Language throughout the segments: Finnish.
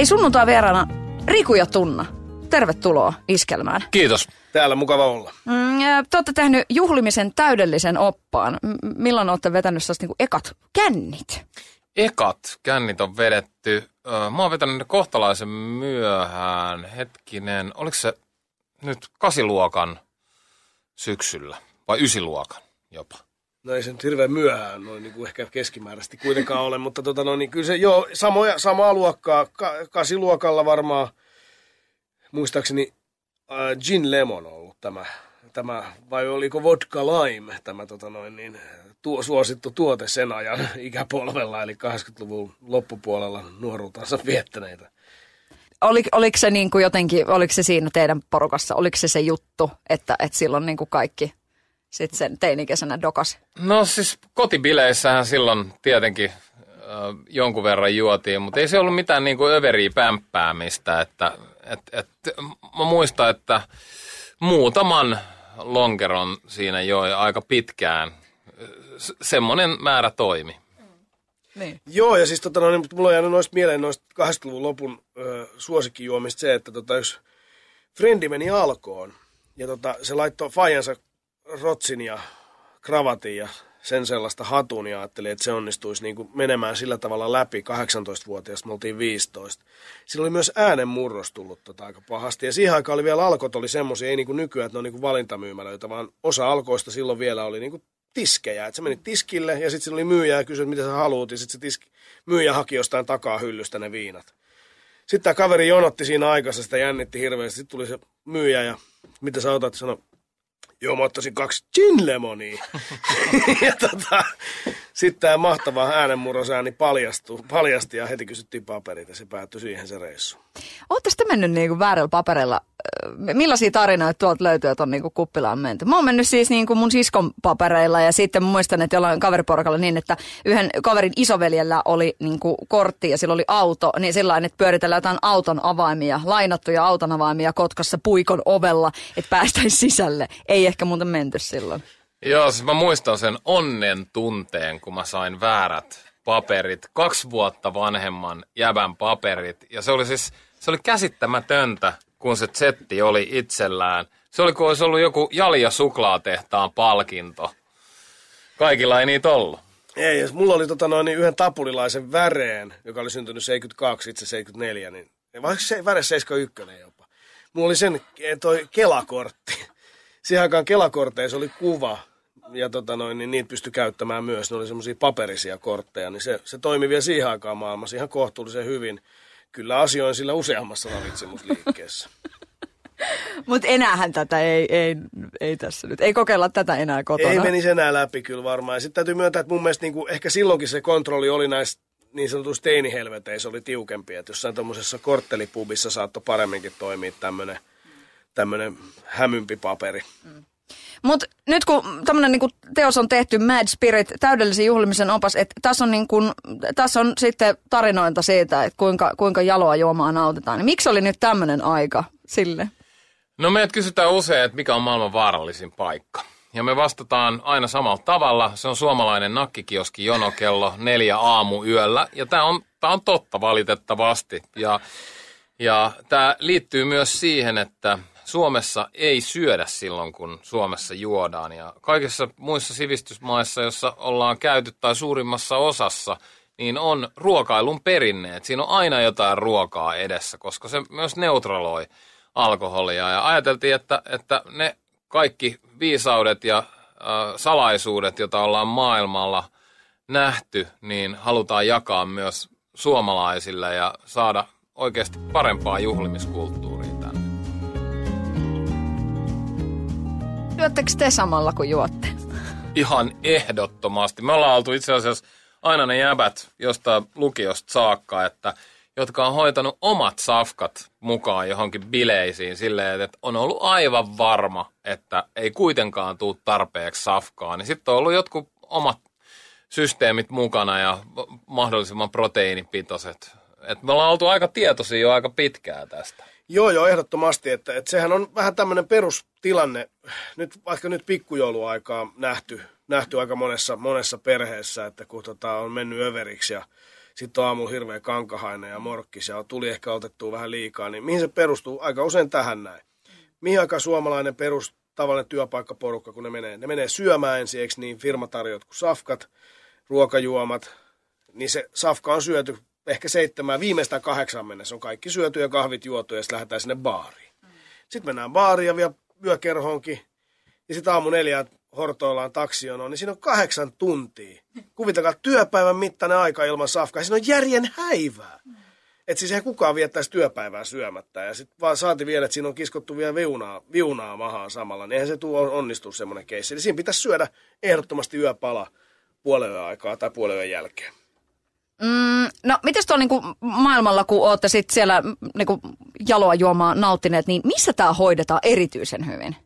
Hei, sunnuntai vieraana Riku ja Tunna. Tervetuloa iskelmään. Kiitos. Täällä mukava olla. Mm, ja te olette tehnyt juhlimisen täydellisen oppaan. M- milloin olette vetänyt sellaista niin ekat kännit? Ekat kännit on vedetty. Mä oon vetänyt ne kohtalaisen myöhään. Hetkinen, oliko se nyt kasiluokan syksyllä vai ysiluokan jopa? No ei se nyt hirveän myöhään noin niin kuin ehkä keskimääräisesti kuitenkaan ole, mutta tota, no, niin kyllä se joo, samoja, samaa luokkaa, ka, kasiluokalla varmaan, muistaakseni äh, Gin Lemon on ollut tämä, tämä, vai oliko Vodka Lime, tämä tota noin, niin, tuo, suosittu tuote sen ajan ikäpolvella, eli 80-luvun loppupuolella nuoruutansa viettäneitä. Oli, oliko se niin kuin jotenkin, oliko se siinä teidän porukassa, oliko se se juttu, että, että silloin niin kuin kaikki sitten sen teinikesänä dokas? No siis kotibileissähän silloin tietenkin ö, jonkun verran juotiin, mutta ei se ollut mitään niin kuin överiä pämppäämistä. Että, et, et, mä muistan, että muutaman lonkeron siinä joi aika pitkään. S- semmoinen määrä toimi. Niin. Joo, ja siis tota, no, niin, mulla on jäänyt noista mieleen noista 80-luvun lopun ö, suosikkijuomista se, että tota, yksi frendi meni alkoon, ja tota, se laittoi fajansa rotsin ja kravatin ja sen sellaista hatun, ja ajatteli, että se onnistuisi niin kuin menemään sillä tavalla läpi 18-vuotiaasta, me oltiin 15. Sillä oli myös äänenmurros tullut tota aika pahasti, ja siihen aikaan oli vielä alkot oli semmoisia, ei niin kuin nykyään, että ne on niin kuin valintamyymälöitä, vaan osa alkoista silloin vielä oli niin kuin tiskejä. Että sä menit tiskille ja sitten oli myyjä ja kysyi, mitä sä haluut. Ja sitten se tiski, myyjä haki jostain takaa hyllystä ne viinat. Sitten tämä kaveri jonotti siinä aikassa, sitä jännitti hirveästi. Sitten tuli se myyjä ja mitä sä otat? Sano, joo mä ottaisin kaksi gin lemonia. ja tota, sitten tämä mahtava äänenmurrosääni paljastui, paljasti ja heti kysyttiin paperit ja se päättyi siihen se reissu. Oletteko te mennyt niinku väärällä paperilla? Ö, Millaisia tarinoita tuolta löytyy, että on niinku kuppilaan menty? Mä oon mennyt siis niinku mun siskon papereilla ja sitten muistan, että jollain kaveriporukalla niin, että yhden kaverin isoveljellä oli niinku kortti ja sillä oli auto, niin sillä että pyöritellään jotain auton avaimia, lainattuja auton avaimia Kotkassa puikon ovella, että päästäisiin sisälle. Ei ehkä muuten menty silloin. Joo, siis mä muistan sen onnen tunteen, kun mä sain väärät paperit, kaksi vuotta vanhemman jäbän paperit. Ja se oli siis, se oli käsittämätöntä, kun se setti oli itsellään. Se oli kuin olisi ollut joku Jalja suklaatehtaan palkinto. Kaikilla ei niitä ollut. Ei, jos mulla oli tota noin, niin yhden tapulilaisen väreen, joka oli syntynyt 72, itse 74, niin vaikka se väre 71 jopa. Mulla oli sen eh, toi Kelakortti. Siihen aikaan Kelakorteissa oli kuva, ja tota noin, niin niitä pystyi käyttämään myös. Ne oli semmoisia paperisia kortteja, niin se, se toimi vielä siihen aikaan maailmassa ihan kohtuullisen hyvin. Kyllä asioin sillä useammassa ravitsemusliikkeessä. Mutta enäähän tätä ei, ei, ei tässä nyt. Ei kokeilla tätä enää kotona. Ei menisi enää läpi kyllä varmaan. Ja sitten täytyy myöntää, että mun mielestä niin kuin, ehkä silloinkin se kontrolli oli näissä niin sanotuissa teinihelveteissä oli tiukempi. Että jossain tuommoisessa korttelipubissa saattoi paremminkin toimia tämmöinen tämmöinen hämympi paperi. Mutta nyt kun tämmöinen niinku teos on tehty, Mad Spirit, täydellisen juhlimisen opas, että tässä on, niinku, tässä on sitten tarinoita siitä, että kuinka, kuinka jaloa juomaa nautitaan. Niin miksi oli nyt tämmöinen aika sille? No meidät kysytään usein, että mikä on maailman vaarallisin paikka. Ja me vastataan aina samalla tavalla. Se on suomalainen nakkikioski jono kello neljä aamu yöllä. Ja tämä on, tää on totta valitettavasti. Ja, ja tämä liittyy myös siihen, että Suomessa ei syödä silloin, kun Suomessa juodaan. Ja kaikissa muissa sivistysmaissa, joissa ollaan käyty tai suurimmassa osassa, niin on ruokailun perinneet. Siinä on aina jotain ruokaa edessä, koska se myös neutraloi alkoholia. Ja ajateltiin, että, että ne kaikki viisaudet ja äh, salaisuudet, joita ollaan maailmalla nähty, niin halutaan jakaa myös suomalaisille ja saada oikeasti parempaa juhlimiskulttuuria Juotteko te samalla kuin juotte? Ihan ehdottomasti. Me ollaan oltu itse asiassa aina ne jäbät jostain lukiosta saakka, että jotka on hoitanut omat safkat mukaan johonkin bileisiin silleen, että on ollut aivan varma, että ei kuitenkaan tule tarpeeksi safkaa. Niin sitten on ollut jotkut omat systeemit mukana ja mahdollisimman proteiinipitoiset. Et me ollaan oltu aika tietoisia jo aika pitkään tästä. Joo, joo, ehdottomasti. Että, että sehän on vähän tämmöinen perustilanne, nyt, vaikka nyt pikkujouluaikaa nähty, nähty aika monessa, monessa perheessä, että kun tota, on mennyt överiksi ja sitten on aamulla hirveä kankahainen ja morkkis ja tuli ehkä otettua vähän liikaa, niin mihin se perustuu? Aika usein tähän näin. Mihin aika suomalainen perus, tavallinen työpaikkaporukka, kun ne menee? Ne menee syömään ensin, eikö niin firmatarjot kuin safkat, ruokajuomat, niin se safka on syöty ehkä seitsemän, viimeistään kahdeksan mennessä on kaikki syöty ja kahvit juotu ja sitten lähdetään sinne baariin. Sitten mennään baariin ja vielä yökerhoonkin ja sitten aamu neljä hortoillaan taksijonoon, niin siinä on kahdeksan tuntia. Kuvitelkaa työpäivän mittainen aika ilman safkaa. Siinä on järjen häivää. Että siis eihän kukaan viettäisi työpäivää syömättä. Ja sitten vaan saati vielä, että siinä on kiskottu vielä viunaa, viunaa mahaan samalla. Niin eihän se tuo onnistu semmoinen keissi. Eli siinä pitäisi syödä ehdottomasti yöpala puolen aikaa tai puolen jälkeen. Mm, no, mitäs tuolla niinku maailmalla, kun olette sit siellä niinku jaloa juomaa nauttineet, niin missä tämä hoidetaan erityisen hyvin?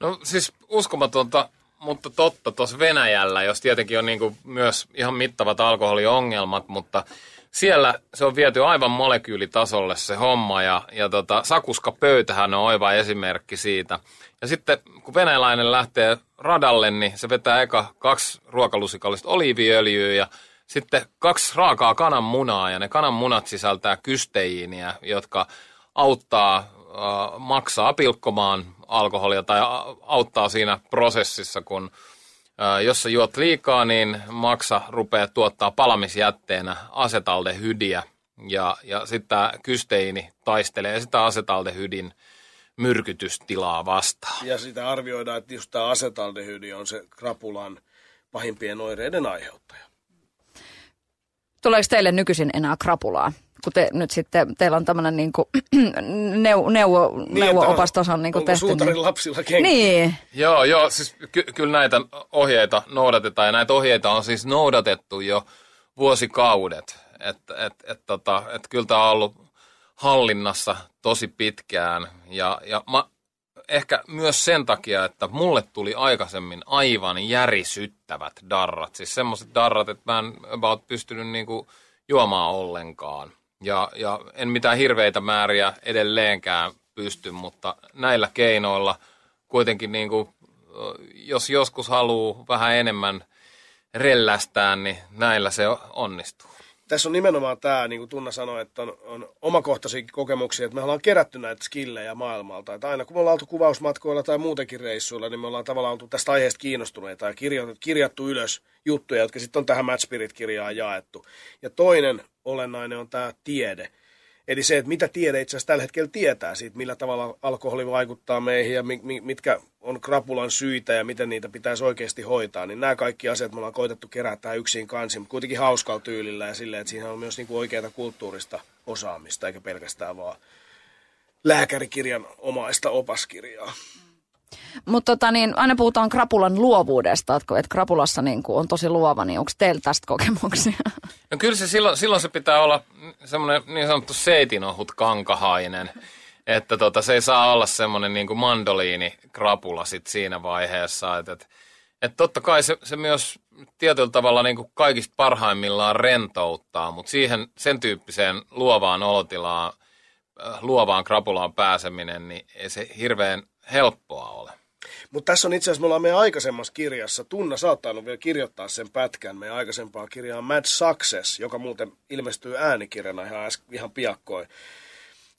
No siis uskomatonta, mutta totta tuossa Venäjällä, jos tietenkin on niinku myös ihan mittavat alkoholiongelmat, mutta siellä se on viety aivan molekyylitasolle se homma ja, ja tota, sakuska pöytähän on oiva esimerkki siitä. Ja sitten kun venäläinen lähtee radalle, niin se vetää eka kaksi ruokalusikallista oliiviöljyä ja sitten kaksi raakaa kananmunaa ja ne kananmunat sisältää kysteiiniä, jotka auttaa äh, maksaa pilkkomaan alkoholia tai auttaa siinä prosessissa, kun äh, jos sä juot liikaa, niin maksa rupeaa tuottaa palamisjätteenä asetaldehydiä ja, ja sitten tämä kysteiini taistelee sitä asetaldehydin myrkytystilaa vastaan. Ja sitä arvioidaan, että just tämä asetaldehydi on se krapulan pahimpien oireiden aiheuttaja. Tuleeko teille nykyisin enää krapulaa? Kun te nyt sitten, teillä on tämmöinen niin kuin, neuvo, neuvo, niin, neuvo-opastason niin tehty. suutarin niin... lapsilla kenkä? Niin. Joo, joo, siis ky- kyllä näitä ohjeita noudatetaan ja näitä ohjeita on siis noudatettu jo vuosikaudet. Että et, et, tota, et kyllä tämä on ollut hallinnassa tosi pitkään ja, ja mä, ehkä myös sen takia, että mulle tuli aikaisemmin aivan järisyttävät darrat. Siis semmoiset darrat, että mä en about pystynyt niinku juomaan ollenkaan. Ja, ja en mitään hirveitä määriä edelleenkään pysty, mutta näillä keinoilla kuitenkin niinku, jos joskus haluaa vähän enemmän rellästään, niin näillä se onnistuu tässä on nimenomaan tämä, niin kuin Tunna sanoi, että on, on omakohtaisia kokemuksia, että me ollaan kerätty näitä skillejä maailmalta. Että aina kun me ollaan oltu kuvausmatkoilla tai muutenkin reissuilla, niin me ollaan tavallaan oltu tästä aiheesta kiinnostuneita ja kirjattu, kirjattu ylös juttuja, jotka sitten on tähän Match Spirit-kirjaan jaettu. Ja toinen olennainen on tämä tiede. Eli se, että mitä tiede itse asiassa tällä hetkellä tietää siitä, millä tavalla alkoholi vaikuttaa meihin ja mitkä on krapulan syitä ja miten niitä pitäisi oikeasti hoitaa, niin nämä kaikki asiat me ollaan koitettu kerätä yksin kansi, mutta kuitenkin hauskalla tyylillä ja silleen, että siinä on myös niin kuin oikeaa kulttuurista osaamista, eikä pelkästään vaan lääkärikirjan omaista opaskirjaa. Mutta tota, niin, aina puhutaan krapulan luovuudesta, että, krapulassa niin kuin on tosi luova, niin onko teillä tästä kokemuksia? No kyllä se silloin, silloin se pitää olla semmoinen niin sanottu seitinohut kankahainen, että tota, se ei saa olla semmoinen niin kuin mandoliini krapula sit siinä vaiheessa, että, että, että totta kai se, se myös tietyllä tavalla niin kuin kaikista parhaimmillaan rentouttaa, mutta siihen sen tyyppiseen luovaan olotilaan, äh, luovaan krapulaan pääseminen, niin ei se hirveän helppoa ole. Mutta tässä on itse asiassa, me ollaan meidän aikaisemmassa kirjassa, Tunna saattaa vielä kirjoittaa sen pätkän, meidän aikaisempaa kirjaa Mad Success, joka muuten ilmestyy äänikirjana ihan, ihan piakkoin.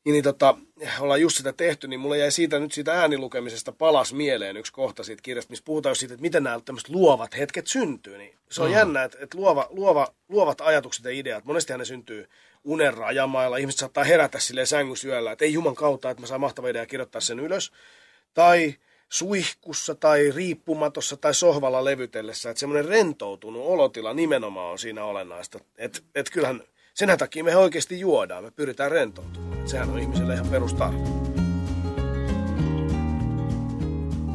Niin, niin tota, ollaan just sitä tehty, niin mulle jäi siitä nyt siitä äänilukemisesta palas mieleen yksi kohta siitä kirjasta, missä puhutaan siitä, että miten nämä tämmöiset luovat hetket syntyy. Niin se on mm. jännä, että, että luova, luova, luovat ajatukset ja ideat, monestihan ne syntyy unen rajamailla. Ihmiset saattaa herätä silleen sängysyöllä, että ei juman kautta, että mä saan mahtava idea kirjoittaa sen ylös. Tai suihkussa tai riippumatossa tai sohvalla levytellessä, että semmoinen rentoutunut olotila nimenomaan on siinä olennaista. Että et kyllähän sen takia me oikeasti juodaan, me pyritään rentoutumaan. Sehän on ihmiselle ihan perustarve.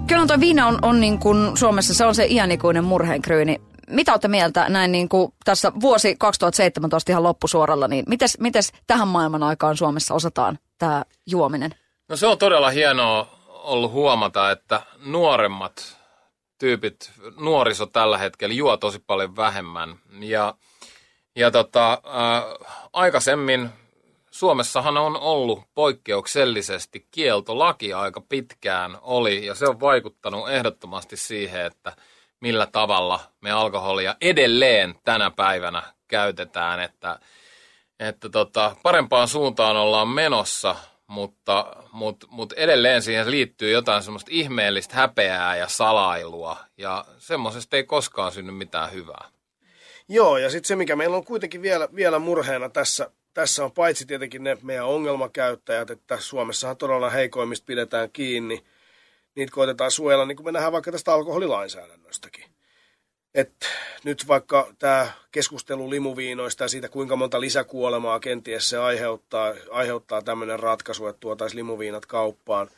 Kyllä tuo viina on, on niin kuin Suomessa, se on se iänikuinen murheenkryyni. Mitä olette mieltä näin niin kuin tässä vuosi 2017 ihan loppusuoralla, niin mites, mites tähän maailman aikaan Suomessa osataan tämä juominen? No se on todella hienoa ollut huomata, että nuoremmat tyypit, nuoriso tällä hetkellä juo tosi paljon vähemmän. Ja, ja tota, äh, aikaisemmin Suomessahan on ollut poikkeuksellisesti kieltolaki aika pitkään oli, ja se on vaikuttanut ehdottomasti siihen, että millä tavalla me alkoholia edelleen tänä päivänä käytetään, että että tota, parempaan suuntaan ollaan menossa, mutta, mutta, mutta edelleen siihen liittyy jotain semmoista ihmeellistä häpeää ja salailua, ja semmoisesta ei koskaan synny mitään hyvää. Joo, ja sitten se, mikä meillä on kuitenkin vielä, vielä murheena tässä, tässä on paitsi tietenkin ne meidän ongelmakäyttäjät, että Suomessahan todella heikoimmista pidetään kiinni, niitä koitetaan suojella, niin kuin me nähdään vaikka tästä alkoholilainsäädännöstäkin. Et nyt vaikka tämä keskustelu limuviinoista ja siitä, kuinka monta lisäkuolemaa kenties se aiheuttaa, aiheuttaa tämmöinen ratkaisu, että tuotaisiin limuviinat kauppaan,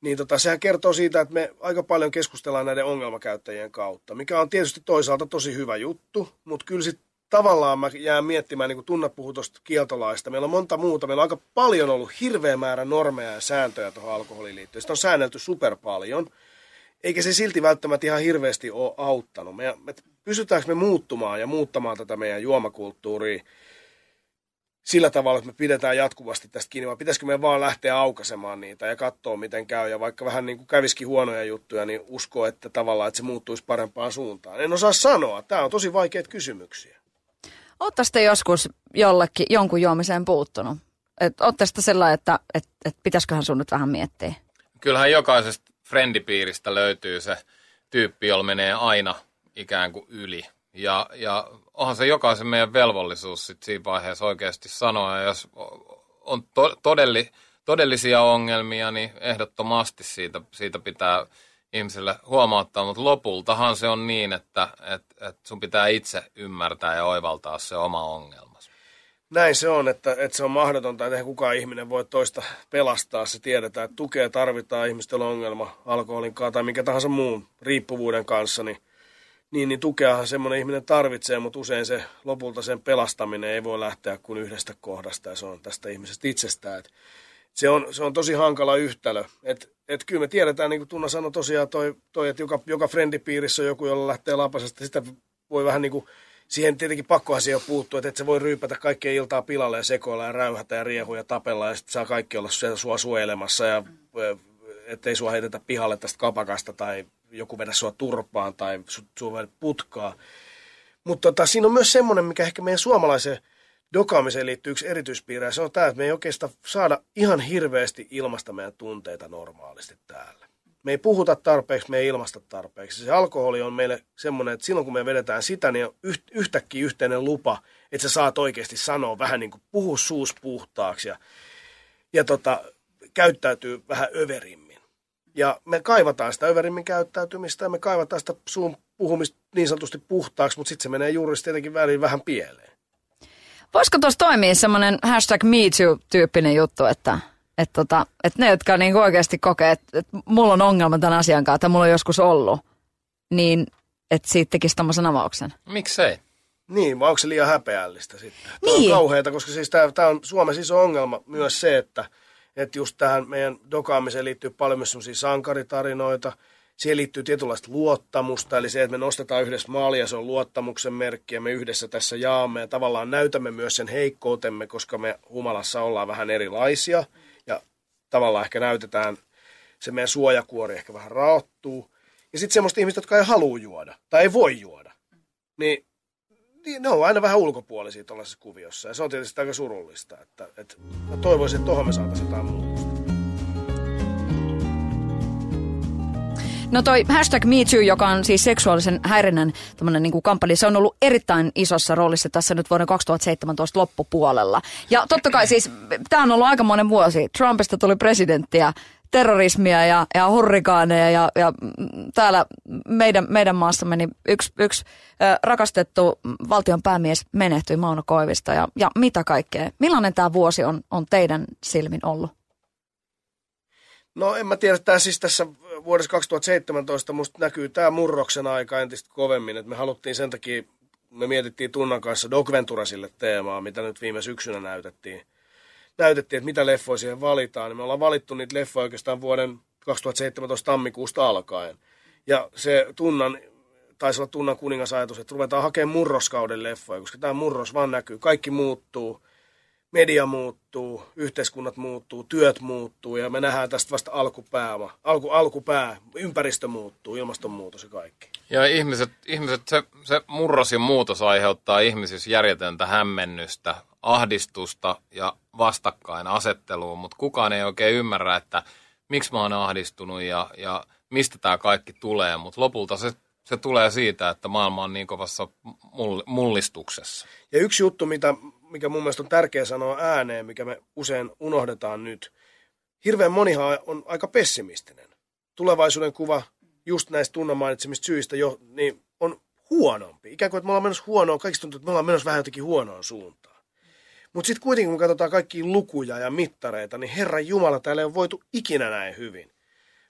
niin tota, sehän kertoo siitä, että me aika paljon keskustellaan näiden ongelmakäyttäjien kautta, mikä on tietysti toisaalta tosi hyvä juttu, mutta kyllä sitten tavallaan mä jään miettimään, niin kuin Tunna puhui tuosta kieltolaista. Meillä on monta muuta. Meillä on aika paljon ollut hirveä määrä normeja ja sääntöjä tuohon alkoholiin liittyen. Sitä on säännelty super paljon. Eikä se silti välttämättä ihan hirveästi ole auttanut. Me, me, pysytäänkö me muuttumaan ja muuttamaan tätä meidän juomakulttuuria sillä tavalla, että me pidetään jatkuvasti tästä kiinni, vai pitäisikö me vaan lähteä aukaisemaan niitä ja katsoa, miten käy. Ja vaikka vähän niin kuin käviskin huonoja juttuja, niin uskoo, että tavallaan, että se muuttuisi parempaan suuntaan. En osaa sanoa. Tämä on tosi vaikeita kysymyksiä. Oletteko te joskus jollekin jonkun juomiseen puuttunut? Oletteko te sellainen, että et, et pitäisiköhän sun nyt vähän miettiä? Kyllähän jokaisesta frendipiiristä löytyy se tyyppi, jolla menee aina ikään kuin yli. Ja, ja onhan se jokaisen meidän velvollisuus sit siinä vaiheessa oikeasti sanoa. Ja jos on to, todelli, todellisia ongelmia, niin ehdottomasti siitä, siitä pitää ihmiselle huomauttaa, mutta lopultahan se on niin, että, että, että sun pitää itse ymmärtää ja oivaltaa se oma ongelma. Näin se on, että, että se on mahdotonta, että kukaan ihminen voi toista pelastaa. Se tiedetään, että tukea tarvitaan ihmisten ongelma alkoholin kanssa tai minkä tahansa muun riippuvuuden kanssa, niin, niin, niin tukeahan semmoinen ihminen tarvitsee, mutta usein se lopulta sen pelastaminen ei voi lähteä kuin yhdestä kohdasta ja se on tästä ihmisestä itsestään. Että se on, se on tosi hankala yhtälö. Et, et kyllä me tiedetään, niin kuin Tunna sanoi tosiaan, toi, toi että joka, joka frendipiirissä on joku, jolla lähtee lapasesta, sitä voi vähän niin kuin, siihen tietenkin pakkohan siihen puuttua, että et se voi ryypätä kaikkea iltaa pilalle ja sekoilla ja räyhätä ja riehua ja tapella ja sitten saa kaikki olla siellä sua suojelemassa ja ettei sua heitetä pihalle tästä kapakasta tai joku vedä sua turpaan tai sua putkaa. Mutta tota, siinä on myös semmoinen, mikä ehkä meidän suomalaisen dokaamiseen liittyy yksi erityispiirre, se on tämä, että me ei oikeastaan saada ihan hirveästi ilmasta meidän tunteita normaalisti täällä. Me ei puhuta tarpeeksi, me ei ilmasta tarpeeksi. Se alkoholi on meille semmoinen, että silloin kun me vedetään sitä, niin on yhtäkkiä yhteinen lupa, että sä saat oikeasti sanoa vähän niin kuin puhu suus puhtaaksi ja, ja tota, käyttäytyy vähän överimmin. Ja me kaivataan sitä överimmin käyttäytymistä ja me kaivataan sitä suun puhumista niin sanotusti puhtaaksi, mutta sitten se menee juuri tietenkin väliin vähän pieleen. Voisiko tuossa toimia semmoinen hashtag MeToo-tyyppinen juttu, että, että, tota, että ne, jotka niinku oikeasti kokee, että, että mulla on ongelma tämän asian kanssa, että mulla on joskus ollut, niin että siitä tekisi tämmöisen avauksen. Miksei? Niin, vai onko se liian häpeällistä sitten? Tämä niin. on kauheata, koska siis tämä, on Suomessa iso ongelma myös se, että, että just tähän meidän dokaamiseen liittyy paljon myös sellaisia sankaritarinoita – Siihen liittyy tietynlaista luottamusta, eli se, että me nostetaan yhdessä maalia, se on luottamuksen merkki, ja me yhdessä tässä jaamme, ja tavallaan näytämme myös sen heikkoutemme, koska me humalassa ollaan vähän erilaisia, ja tavallaan ehkä näytetään, se meidän suojakuori ehkä vähän raottuu. Ja sitten semmoista ihmistä, jotka ei halua juoda, tai ei voi juoda, niin, niin ne on aina vähän ulkopuolisia tuollaisessa kuviossa, ja se on tietysti aika surullista, että, että mä toivoisin, että tuohon me saataisiin jotain muutosta. No toi hashtag MeToo, joka on siis seksuaalisen häirinnän niin kuin kampanja, se on ollut erittäin isossa roolissa tässä nyt vuoden 2017 loppupuolella. Ja totta kai siis, tämä on ollut aika monen vuosi. Trumpista tuli presidenttiä, terrorismia ja, ja hurrikaaneja ja, ja täällä meidän, meidän maassamme niin yksi, yksi rakastettu valtion päämies menehtyi Mauno Koivista ja, ja mitä kaikkea. Millainen tämä vuosi on, on teidän silmin ollut? No en mä tiedä, tämä siis tässä vuodessa 2017 musta näkyy tämä murroksen aika entistä kovemmin, että me haluttiin sen takia, me mietittiin Tunnan kanssa Doc Venturasille teemaa, mitä nyt viime syksynä näytettiin. Näytettiin, että mitä leffoja siihen valitaan, niin me ollaan valittu niitä leffoja oikeastaan vuoden 2017 tammikuusta alkaen. Ja se Tunnan, taisi olla Tunnan kuningasajatus, että ruvetaan hakemaan murroskauden leffoja, koska tämä murros vaan näkyy, kaikki muuttuu – media muuttuu, yhteiskunnat muuttuu, työt muuttuu ja me nähdään tästä vasta alkupääma, alku, alkupää, ympäristö muuttuu, ilmastonmuutos ja kaikki. Ja ihmiset, ihmiset se, se murros ja muutos aiheuttaa ihmisissä järjetöntä hämmennystä, ahdistusta ja vastakkainasettelua, mutta kukaan ei oikein ymmärrä, että miksi mä oon ahdistunut ja, ja mistä tämä kaikki tulee, mutta lopulta se, se tulee siitä, että maailma on niin kovassa mullistuksessa. Ja yksi juttu, mitä, mikä mun mielestä on tärkeä sanoa ääneen, mikä me usein unohdetaan nyt, hirveän monihan on aika pessimistinen. Tulevaisuuden kuva just näistä tunnan mainitsemista syistä jo, niin on huonompi. Ikään kuin, että me ollaan menossa huonoon, kaikista tuntuu, että me ollaan menossa vähän jotenkin huonoon suuntaan. Mutta sitten kuitenkin, kun katsotaan kaikkia lukuja ja mittareita, niin Herran Jumala, täällä ei ole voitu ikinä näin hyvin.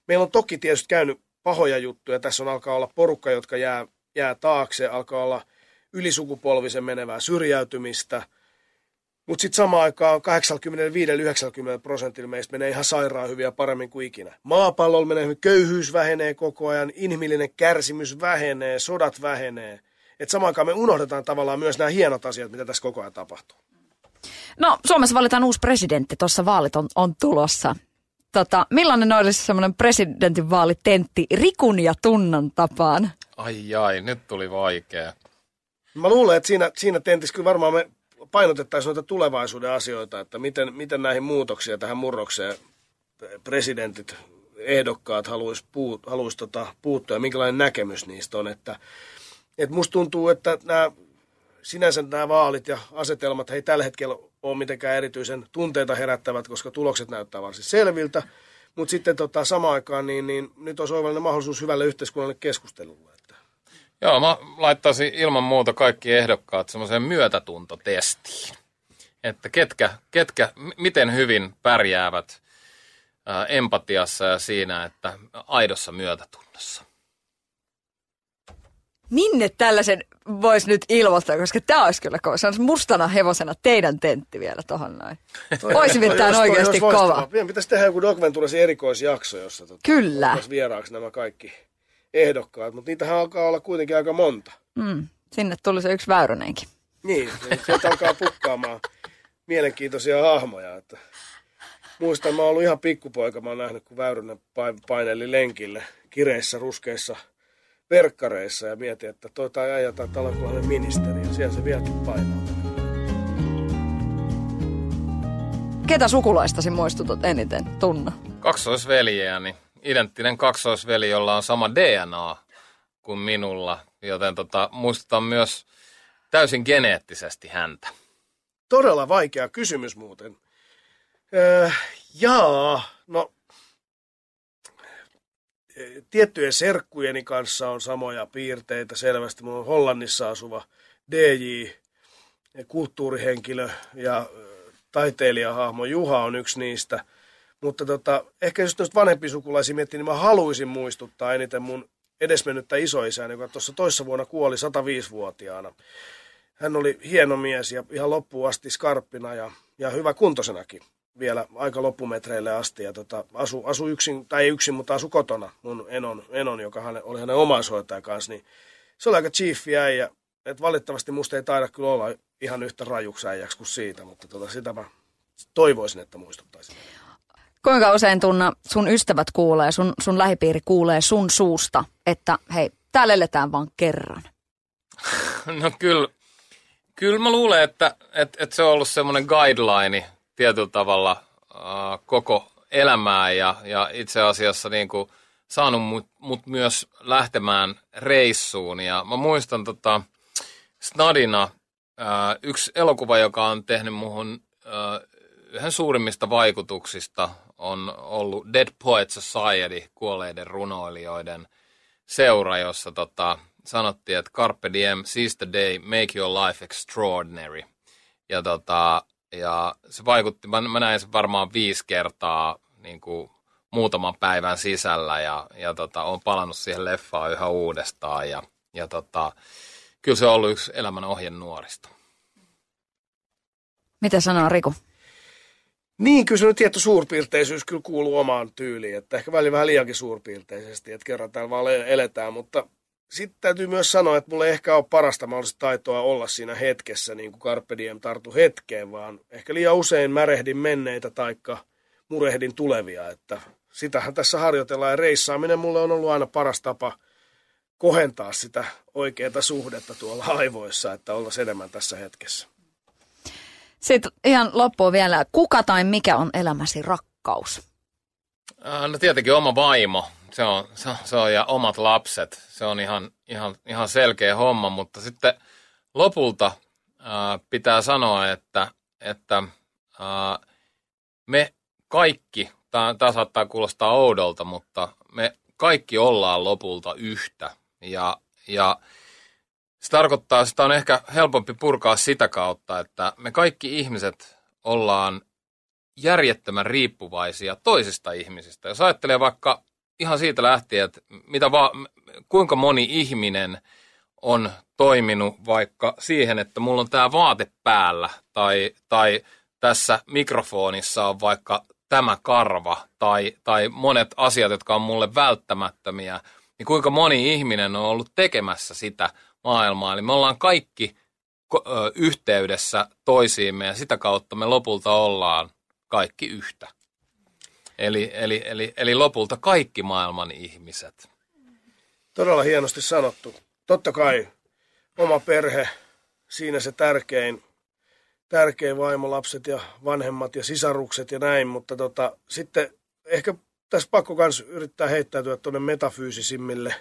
Meillä on toki tietysti käynyt pahoja juttuja. Tässä on alkaa olla porukka, jotka jää, jää taakse, alkaa olla ylisukupolvisen menevää syrjäytymistä. Mutta sitten samaan aikaan 85-90 prosentilla meistä menee ihan sairaan hyviä paremmin kuin ikinä. Maapallolla menee hyvin, köyhyys vähenee koko ajan, inhimillinen kärsimys vähenee, sodat vähenee. Et samaan aikaan me unohdetaan tavallaan myös nämä hienot asiat, mitä tässä koko ajan tapahtuu. No, Suomessa valitaan uusi presidentti, tuossa vaalit on, on tulossa. Tota, millainen olisi semmoinen presidentinvaalitentti Rikun ja Tunnan tapaan? Ai ai, nyt tuli vaikea. Mä luulen, että siinä, siinä tentissä kyllä varmaan me painotettaisiin noita tulevaisuuden asioita, että miten, miten näihin muutoksia tähän murrokseen presidentit, ehdokkaat haluaisi, puut, haluaisi tota, puuttua ja minkälainen näkemys niistä on. Että, että musta tuntuu, että nämä sinänsä nämä vaalit ja asetelmat ei tällä hetkellä ole mitenkään erityisen tunteita herättävät, koska tulokset näyttää varsin selviltä. Mutta sitten tota, samaan aikaan niin, niin nyt on oivallinen mahdollisuus hyvälle yhteiskunnalle keskustelulle. Joo, mä laittaisin ilman muuta kaikki ehdokkaat semmoiseen myötätuntotestiin. Että ketkä, ketkä, miten hyvin pärjäävät ää, empatiassa ja siinä, että aidossa myötätunnossa minne tällaisen voisi nyt ilmoittaa, koska tämä olisi kyllä kova. Se on mustana hevosena teidän tentti vielä tuohon noin. Voisi mitään oikeasti kova. Meidän pitäisi tehdä joku Dogventuresi erikoisjakso, jossa tota, kyllä. vieraaksi nämä kaikki ehdokkaat, mutta niitähän alkaa olla kuitenkin aika monta. Mm. Sinne tuli se yksi Väyrynenkin. Niin, sieltä alkaa pukkaamaan mielenkiintoisia hahmoja. Että muistan, mä oon ollut ihan pikkupoika, mä oon nähnyt, kun Väyrynen paineli lenkille kireissä, ruskeissa – verkkareissa ja mietin, että toi tai tai talonkuvainen ministeri ja siellä se vielä painaa. Ketä sukulaistasi muistutat eniten, Tunna? Kaksoisveljeäni. Identtinen kaksoisveli, jolla on sama DNA kuin minulla, joten tota, muistutan myös täysin geneettisesti häntä. Todella vaikea kysymys muuten. Öö, jaa, no tiettyjen serkkujeni kanssa on samoja piirteitä selvästi. Mulla on Hollannissa asuva DJ, kulttuurihenkilö ja taiteilijahahmo Juha on yksi niistä. Mutta tota, ehkä jos noista vanhempi sukulaisia miettii, niin mä haluaisin muistuttaa eniten mun edesmennyttä isoisään, joka tuossa toissa vuonna kuoli 105-vuotiaana. Hän oli hieno mies ja ihan loppuun asti skarppina ja, ja hyvä kuntosenakin vielä aika loppumetreille asti ja tota, asu, asu yksin, tai ei yksin, mutta asu kotona mun enon, enon joka hän, oli hänen omaishoitaja kanssa, niin se oli aika chiefi äijä. Et valitettavasti musta ei taida kyllä olla ihan yhtä rajuksi äijäksi kuin siitä, mutta tota, sitä mä toivoisin, että muistuttaisin. Kuinka usein tunna sun ystävät kuulee, sun, sun lähipiiri kuulee sun suusta, että hei, täällä eletään vaan kerran? No kyllä, kyllä mä luulen, että, että, että se on ollut semmoinen guideline tietyllä tavalla äh, koko elämää ja, ja itse asiassa niin kuin saanut mut, mut myös lähtemään reissuun. Ja mä muistan tota, Snadina äh, yksi elokuva, joka on tehnyt muhun äh, yhden suurimmista vaikutuksista on ollut Dead Poet Society, kuolleiden runoilijoiden seura, jossa tota, sanottiin, että Carpe Diem, seize the day, make your life extraordinary. Ja tota, ja se vaikutti, mä, mä näin sen varmaan viisi kertaa niin kuin muutaman päivän sisällä ja, ja tota, on palannut siihen leffaan yhä uudestaan. Ja, ja tota, kyllä se on ollut yksi elämän nuorista. Mitä sanoo Riku? Niin, kyllä se nyt tietty suurpiirteisyys kyllä kuuluu omaan tyyliin, että ehkä välillä vähän liiankin suurpiirteisesti, että kerran täällä vaan eletään, mutta sitten täytyy myös sanoa, että mulla ei ehkä ole parasta mahdollista taitoa olla siinä hetkessä, niin kuin Carpe Diem tartu hetkeen, vaan ehkä liian usein märehdin menneitä taikka murehdin tulevia, että sitähän tässä harjoitellaan ja reissaaminen mulle on ollut aina paras tapa kohentaa sitä oikeaa suhdetta tuolla aivoissa, että olla enemmän tässä hetkessä. Sitten ihan loppuun vielä, kuka tai mikä on elämäsi rakkaus? No tietenkin oma vaimo, se on, se on, se on ja omat lapset, se on ihan, ihan, ihan selkeä homma, mutta sitten lopulta ää, pitää sanoa, että, että ää, me kaikki, tämä saattaa kuulostaa oudolta, mutta me kaikki ollaan lopulta yhtä. Ja, ja se tarkoittaa, sitä on ehkä helpompi purkaa sitä kautta, että me kaikki ihmiset ollaan järjettömän riippuvaisia toisista ihmisistä. Jos ajattelee vaikka ihan siitä lähtien, että mitä va- kuinka moni ihminen on toiminut vaikka siihen, että mulla on tämä vaate päällä tai, tai tässä mikrofonissa on vaikka tämä karva tai, tai monet asiat, jotka on mulle välttämättömiä, niin kuinka moni ihminen on ollut tekemässä sitä maailmaa. Eli me ollaan kaikki yhteydessä toisiimme ja sitä kautta me lopulta ollaan kaikki yhtä. Eli, eli, eli, eli lopulta kaikki maailman ihmiset. Todella hienosti sanottu. Totta kai oma perhe, siinä se tärkein, tärkein vaimo, lapset ja vanhemmat ja sisarukset ja näin, mutta tota, sitten ehkä tässä pakko myös yrittää heittäytyä tuonne metafyysisimmille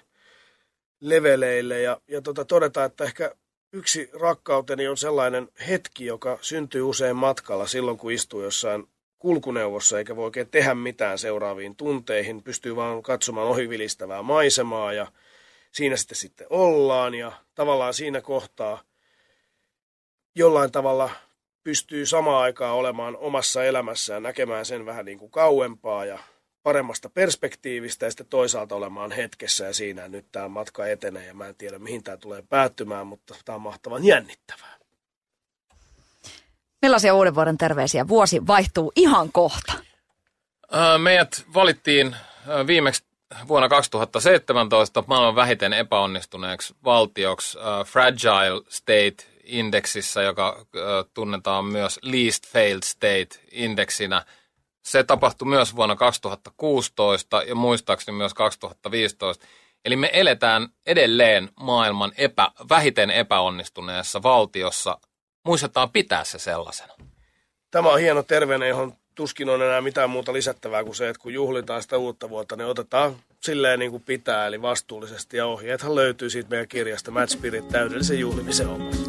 leveleille ja, ja tota, todeta, että ehkä yksi rakkauteni on sellainen hetki, joka syntyy usein matkalla silloin, kun istuu jossain kulkuneuvossa eikä voi oikein tehdä mitään seuraaviin tunteihin. Pystyy vaan katsomaan ohivilistävää maisemaa ja siinä sitten sitten ollaan ja tavallaan siinä kohtaa jollain tavalla pystyy samaan aikaan olemaan omassa elämässään, näkemään sen vähän niin kuin kauempaa ja paremmasta perspektiivistä ja sitten toisaalta olemaan hetkessä ja siinä nyt tämä matka etenee ja mä en tiedä mihin tämä tulee päättymään, mutta tämä on mahtavan jännittävää. Millaisia uuden vuoden terveisiä? Vuosi vaihtuu ihan kohta. Meidät valittiin viimeksi vuonna 2017 maailman vähiten epäonnistuneeksi valtioksi Fragile State indeksissä, joka tunnetaan myös Least Failed State-indeksinä. Se tapahtui myös vuonna 2016 ja muistaakseni myös 2015. Eli me eletään edelleen maailman epä, vähiten epäonnistuneessa valtiossa – muistetaan pitää se sellaisena. Tämä on hieno terveinen, johon tuskin on enää mitään muuta lisättävää kuin se, että kun juhlitaan sitä uutta vuotta, niin otetaan silleen niin kuin pitää, eli vastuullisesti. Ja ohjeethan löytyy siitä meidän kirjasta Match Spirit täydellisen juhlimisen omassa.